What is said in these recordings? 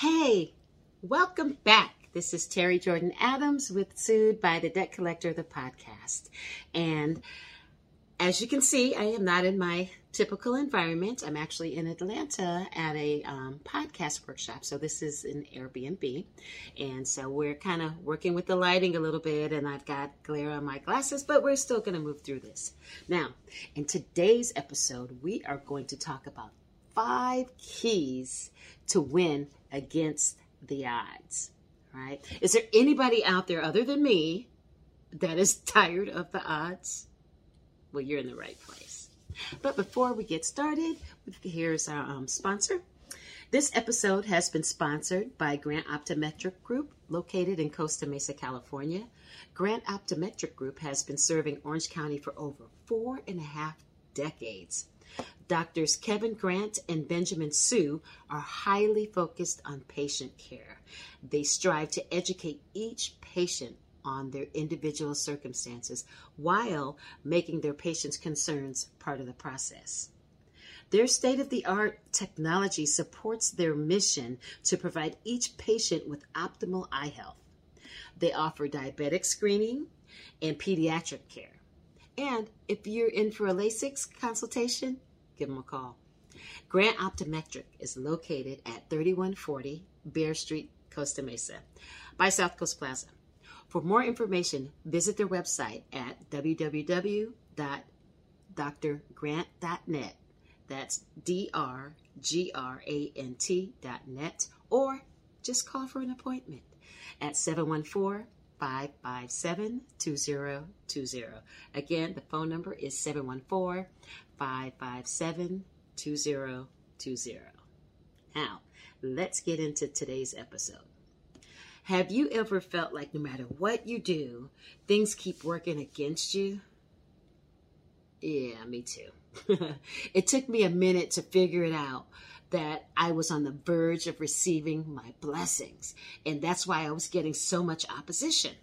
Hey, welcome back. This is Terry Jordan Adams with Sued by the Debt Collector, the podcast. And as you can see, I am not in my typical environment. I'm actually in Atlanta at a um, podcast workshop. So this is an Airbnb. And so we're kind of working with the lighting a little bit, and I've got glare on my glasses, but we're still going to move through this. Now, in today's episode, we are going to talk about five keys to win against the odds. Right? Is there anybody out there other than me that is tired of the odds? Well, you're in the right place. But before we get started, here's our um, sponsor. This episode has been sponsored by Grant Optometric Group, located in Costa Mesa, California. Grant Optometric Group has been serving Orange County for over four and a half decades. Doctors Kevin Grant and Benjamin Sue are highly focused on patient care. They strive to educate each patient on their individual circumstances while making their patients' concerns part of the process. Their state of the art technology supports their mission to provide each patient with optimal eye health. They offer diabetic screening and pediatric care. And if you're in for a LASIK consultation, give them a call. Grant Optometric is located at 3140 Bear Street, Costa Mesa, by South Coast Plaza. For more information, visit their website at www.drgrant.net. That's D R G R A N T.net, or just call for an appointment at 714 557 2020. Again, the phone number is 714 557 2020. Now, let's get into today's episode. Have you ever felt like no matter what you do, things keep working against you? Yeah, me too. it took me a minute to figure it out that I was on the verge of receiving my blessings. And that's why I was getting so much opposition.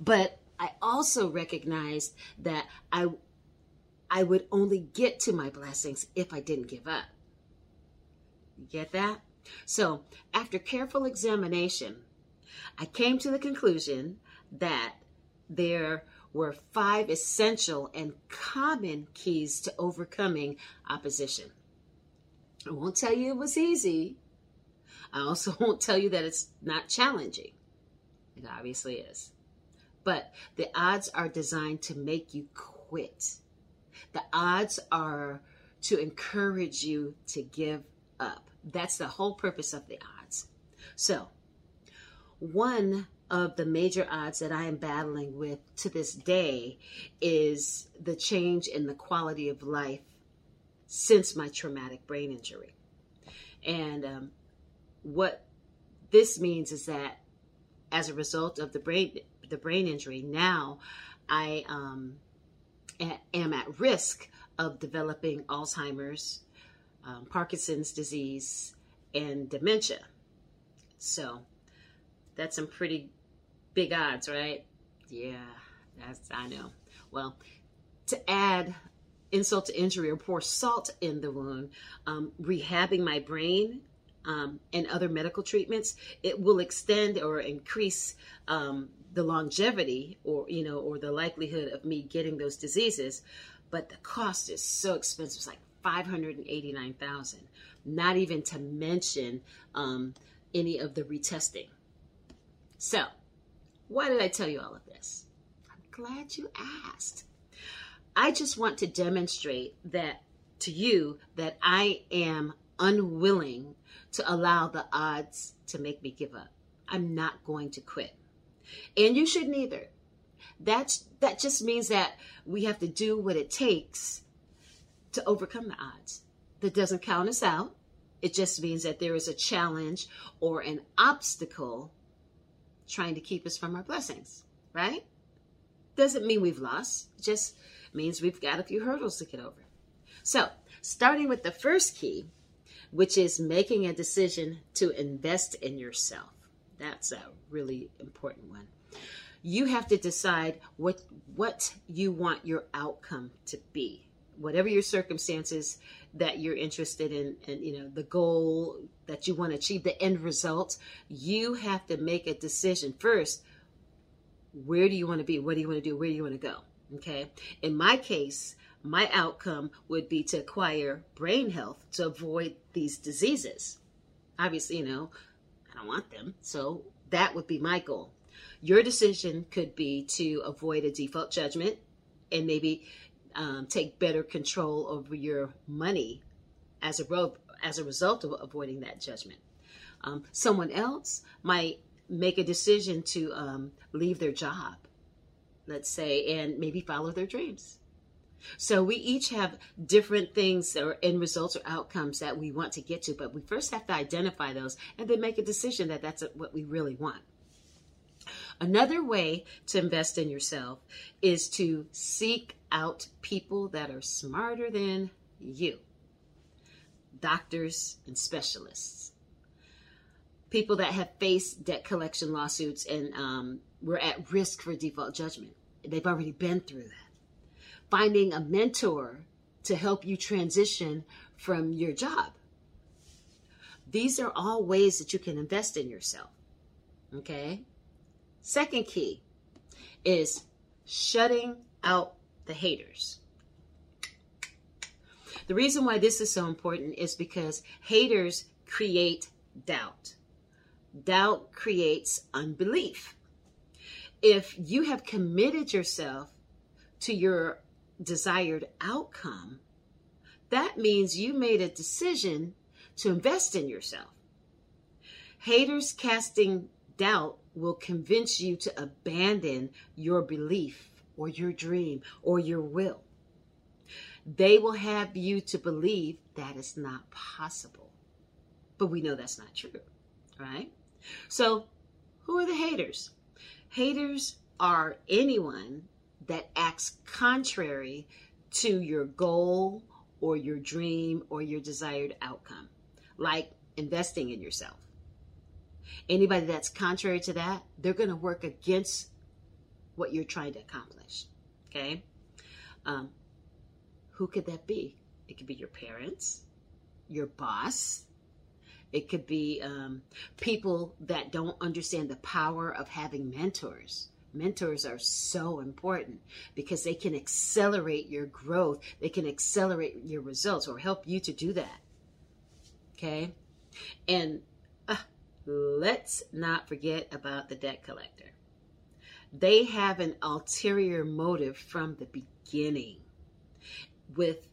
But I also recognized that I I would only get to my blessings if I didn't give up. You get that? So, after careful examination, I came to the conclusion that there were five essential and common keys to overcoming opposition. I won't tell you it was easy. I also won't tell you that it's not challenging. It obviously is. But the odds are designed to make you quit. The odds are to encourage you to give up. That's the whole purpose of the odds. So, one of the major odds that I am battling with to this day is the change in the quality of life since my traumatic brain injury. And um, what this means is that as a result of the brain the brain injury, now I um, am at risk of developing Alzheimer's, um, Parkinson's disease, and dementia. So that's some pretty big odds, right? Yeah, that's I know. Well, to add insult to injury or pour salt in the wound, um, rehabbing my brain um, and other medical treatments, it will extend or increase um, the longevity or you know or the likelihood of me getting those diseases. But the cost is so expensive. It's like five hundred and eighty nine thousand. Not even to mention um, any of the retesting. So, why did I tell you all of this? I'm glad you asked. I just want to demonstrate that to you that I am unwilling to allow the odds to make me give up. I'm not going to quit. And you shouldn't either. That's that just means that we have to do what it takes to overcome the odds. That doesn't count us out. It just means that there is a challenge or an obstacle trying to keep us from our blessings, right? Doesn't mean we've lost, just means we've got a few hurdles to get over. So, starting with the first key, which is making a decision to invest in yourself. That's a really important one. You have to decide what what you want your outcome to be, whatever your circumstances that you're interested in and you know the goal that you want to achieve the end result you have to make a decision first where do you want to be what do you want to do where do you want to go okay? In my case my outcome would be to acquire brain health to avoid these diseases. Obviously you know i don't want them so that would be my goal. Your decision could be to avoid a default judgment and maybe um, take better control over your money as a, ro- as a result of avoiding that judgment. Um, someone else might make a decision to um, leave their job, let's say, and maybe follow their dreams. So we each have different things or end results or outcomes that we want to get to, but we first have to identify those and then make a decision that that's what we really want. Another way to invest in yourself is to seek out people that are smarter than you doctors and specialists, people that have faced debt collection lawsuits and um, were at risk for default judgment. They've already been through that. Finding a mentor to help you transition from your job. These are all ways that you can invest in yourself. Okay? Second key is shutting out the haters. The reason why this is so important is because haters create doubt. Doubt creates unbelief. If you have committed yourself to your desired outcome, that means you made a decision to invest in yourself. Haters casting doubt will convince you to abandon your belief or your dream or your will. They will have you to believe that is not possible. But we know that's not true, right? So, who are the haters? Haters are anyone that acts contrary to your goal or your dream or your desired outcome, like investing in yourself. Anybody that's contrary to that, they're going to work against what you're trying to accomplish. Okay? Um, who could that be? It could be your parents, your boss. It could be um, people that don't understand the power of having mentors. Mentors are so important because they can accelerate your growth. They can accelerate your results or help you to do that. Okay? And uh, let's not forget about the debt collector. They have an ulterior motive from the beginning. With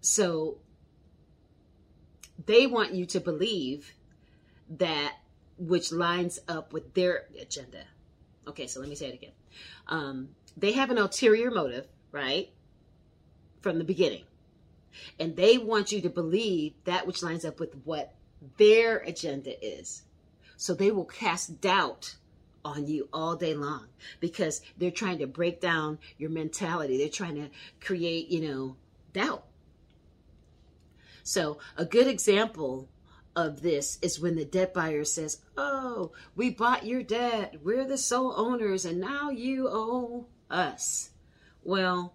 so they want you to believe that which lines up with their agenda. Okay, so let me say it again. Um, they have an ulterior motive, right? From the beginning. And they want you to believe that which lines up with what their agenda is. So they will cast doubt on you all day long because they're trying to break down your mentality. They're trying to create, you know, doubt. So, a good example of this is when the debt buyer says, Oh, we bought your debt. We're the sole owners, and now you owe us. Well,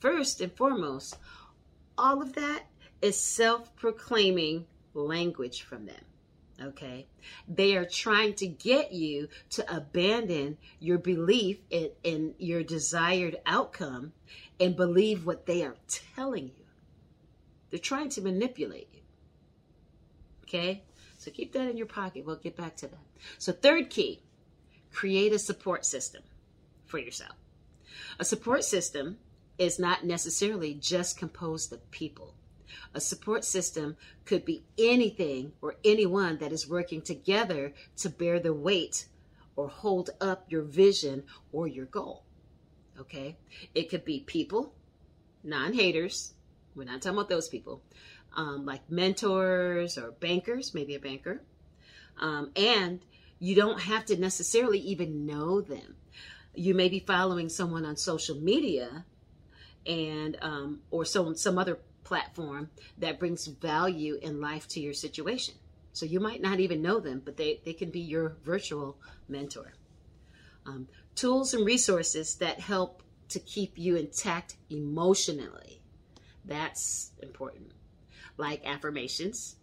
first and foremost, all of that is self proclaiming language from them. Okay. They are trying to get you to abandon your belief in, in, your desired outcome and believe what they are telling you. They're trying to manipulate you. Okay. So keep that in your pocket. We'll get back to that. So, third key create a support system for yourself. A support system is not necessarily just composed of people. A support system could be anything or anyone that is working together to bear the weight or hold up your vision or your goal. Okay? It could be people, non haters. We're not talking about those people. Um, like mentors or bankers, maybe a banker. Um, and you don't have to necessarily even know them. You may be following someone on social media and um, or some some other platform that brings value in life to your situation. So you might not even know them, but they, they can be your virtual mentor. Um, tools and resources that help to keep you intact emotionally. That's important. Like affirmations,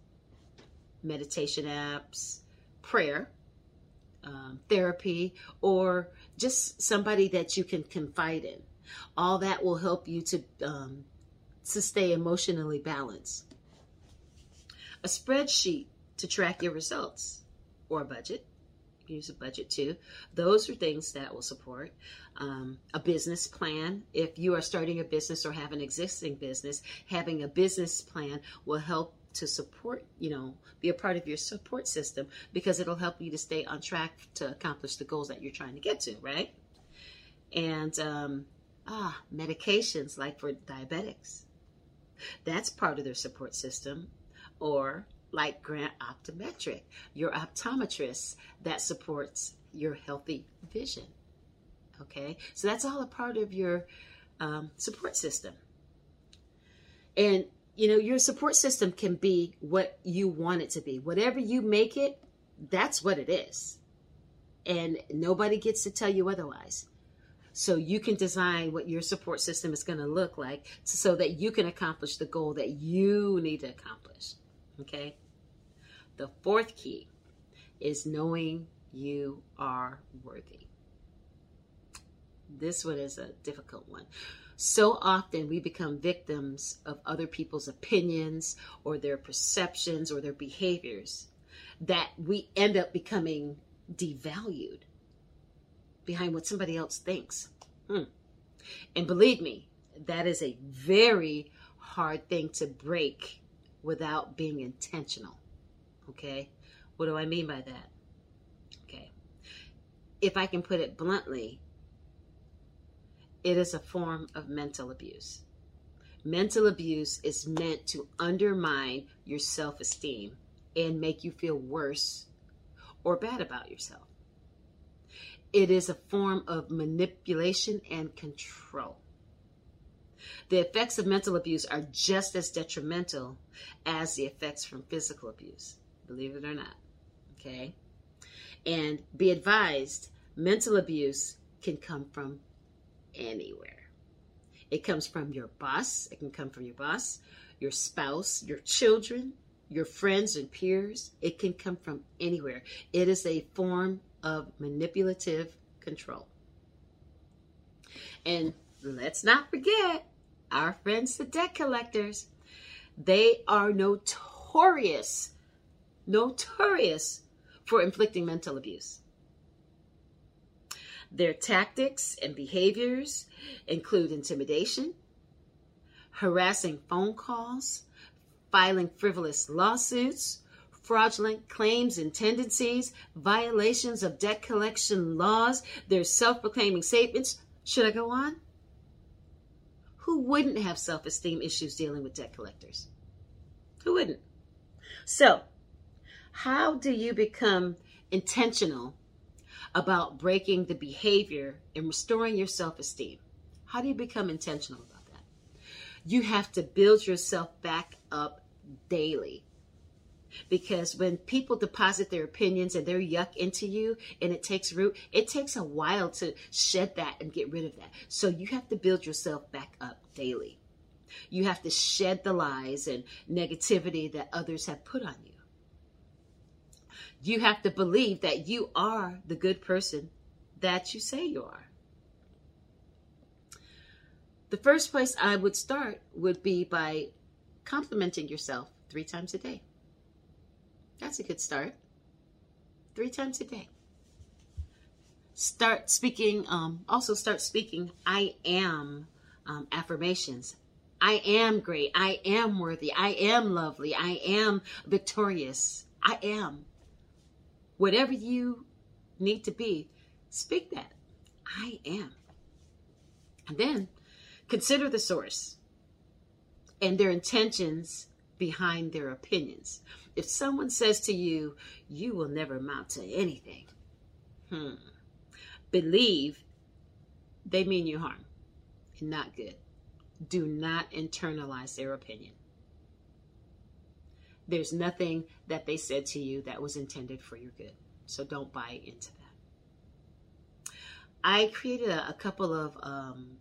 meditation apps, prayer, um, therapy, or just somebody that you can confide in. All that will help you to um, to stay emotionally balanced. A spreadsheet to track your results, or a budget. Use a budget too. Those are things that will support. Um, a business plan. If you are starting a business or have an existing business, having a business plan will help to support, you know, be a part of your support system because it'll help you to stay on track to accomplish the goals that you're trying to get to, right? And um, ah, medications like for diabetics. That's part of their support system. Or like Grant Optometric, your optometrist that supports your healthy vision. Okay, so that's all a part of your um, support system. And you know, your support system can be what you want it to be. Whatever you make it, that's what it is. And nobody gets to tell you otherwise. So you can design what your support system is going to look like so that you can accomplish the goal that you need to accomplish. Okay? The fourth key is knowing you are worthy. This one is a difficult one. So often we become victims of other people's opinions or their perceptions or their behaviors that we end up becoming devalued behind what somebody else thinks. Hmm. And believe me, that is a very hard thing to break without being intentional. Okay? What do I mean by that? Okay. If I can put it bluntly, it is a form of mental abuse. Mental abuse is meant to undermine your self esteem and make you feel worse or bad about yourself. It is a form of manipulation and control. The effects of mental abuse are just as detrimental as the effects from physical abuse, believe it or not. Okay? And be advised, mental abuse can come from anywhere. It comes from your boss, it can come from your boss, your spouse, your children, your friends and peers. It can come from anywhere. It is a form of manipulative control. And let's not forget our friends, the debt collectors. They are notorious, notorious for inflicting mental abuse. Their tactics and behaviors include intimidation, harassing phone calls, filing frivolous lawsuits, fraudulent claims and tendencies, violations of debt collection laws, their self proclaiming statements. Should I go on? Who wouldn't have self esteem issues dealing with debt collectors? Who wouldn't? So, how do you become intentional about breaking the behavior and restoring your self esteem. How do you become intentional about that? You have to build yourself back up daily. Because when people deposit their opinions and their yuck into you and it takes root, it takes a while to shed that and get rid of that. So you have to build yourself back up daily. You have to shed the lies and negativity that others have put on you you have to believe that you are the good person that you say you are. The first place I would start would be by complimenting yourself three times a day. That's a good start. Three times a day. Start speaking, um, also start speaking I am um, affirmations. I am great. I am worthy. I am lovely. I am victorious. I am. Whatever you need to be, speak that. I am. And then consider the source and their intentions behind their opinions. If someone says to you, you will never amount to anything, hmm, believe they mean you harm and not good. Do not internalize their opinion. There's nothing that they said to you that was intended for your good. So don't buy into that. I created a, a couple of um,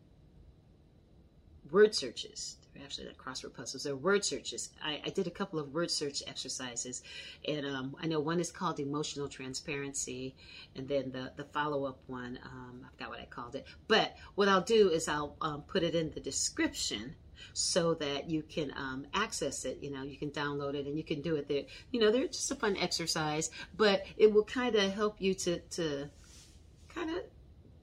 word searches. Actually not crossword puzzles. They're word searches. I, I did a couple of word search exercises, and um, I know one is called emotional transparency, and then the the follow up one, um, I forgot what I called it. But what I'll do is I'll um, put it in the description so that you can um, access it. You know, you can download it and you can do it there. You know, they're just a fun exercise, but it will kind of help you to to kind of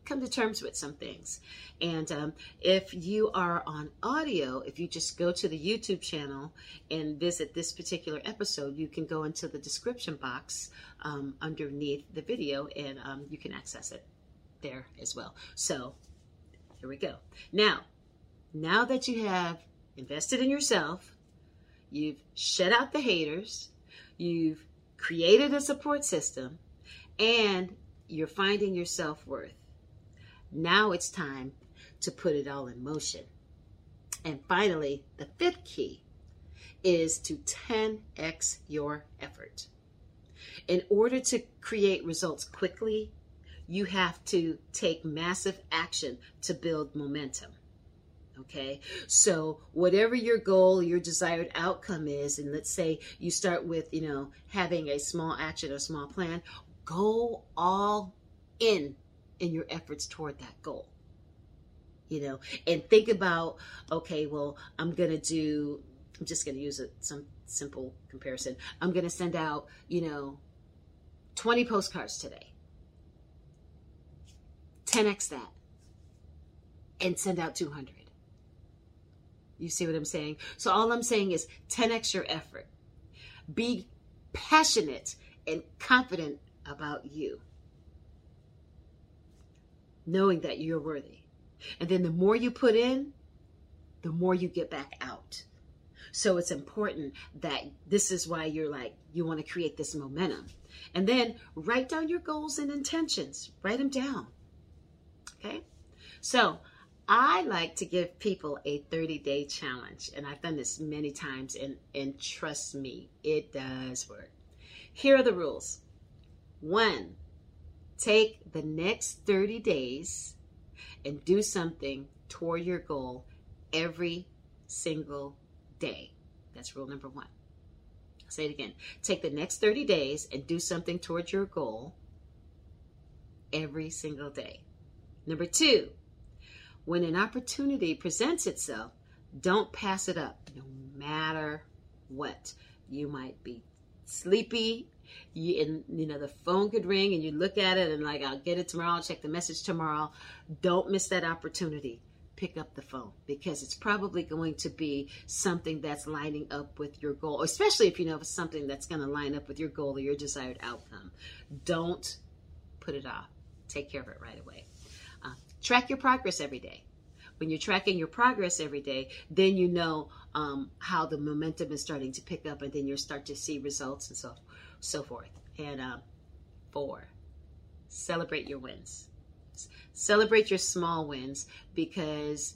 come to terms with some things. And um, if you are on audio, if you just go to the YouTube channel and visit this particular episode, you can go into the description box um, underneath the video and um, you can access it there as well. So here we go. Now, now that you have invested in yourself, you've shut out the haters, you've created a support system, and you're finding your self worth. Now it's time to put it all in motion. And finally, the fifth key is to 10x your effort. In order to create results quickly, you have to take massive action to build momentum. Okay, so whatever your goal, your desired outcome is, and let's say you start with, you know, having a small action or small plan, go all in in your efforts toward that goal. You know, and think about, okay, well, I'm going to do, I'm just going to use a, some simple comparison. I'm going to send out, you know, 20 postcards today. 10x that and send out 200 you see what I'm saying? So all I'm saying is 10x your effort. Be passionate and confident about you, knowing that you're worthy. And then the more you put in, the more you get back out. So it's important that this is why you're like, you want to create this momentum. And then write down your goals and intentions, write them down. Okay? So I like to give people a 30 day challenge, and I've done this many times, and, and trust me, it does work. Here are the rules one, take the next 30 days and do something toward your goal every single day. That's rule number one. I'll say it again. Take the next 30 days and do something towards your goal every single day. Number two, when an opportunity presents itself, don't pass it up no matter what. You might be sleepy, you, and you know the phone could ring and you look at it and like I'll get it tomorrow, I'll check the message tomorrow. Don't miss that opportunity. Pick up the phone because it's probably going to be something that's lining up with your goal, especially if you know it's something that's going to line up with your goal or your desired outcome. Don't put it off. Take care of it right away. Track your progress every day. When you're tracking your progress every day, then you know um, how the momentum is starting to pick up, and then you start to see results and so so forth. And um, four, celebrate your wins. Celebrate your small wins because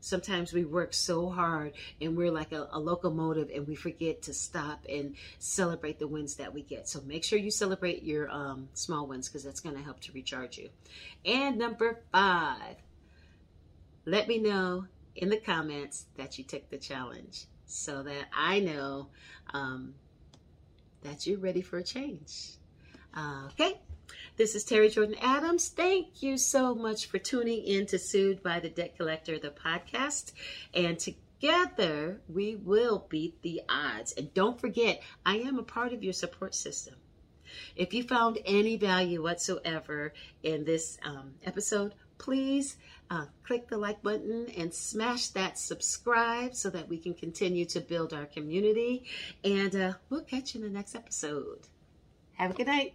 sometimes we work so hard and we're like a, a, locomotive and we forget to stop and celebrate the wins that we get. So make sure you celebrate your um, small wins because that's going to help to recharge you. And number five, let me know in the comments that you took the challenge so that I know um, that you're ready for a change. Uh, okay. This is Terry Jordan Adams. Thank you so much for tuning in to Sued by the Debt Collector, the podcast. And together we will beat the odds. And don't forget, I am a part of your support system. If you found any value whatsoever in this um, episode, please uh, click the like button and smash that subscribe so that we can continue to build our community. And uh, we'll catch you in the next episode. Have a good night.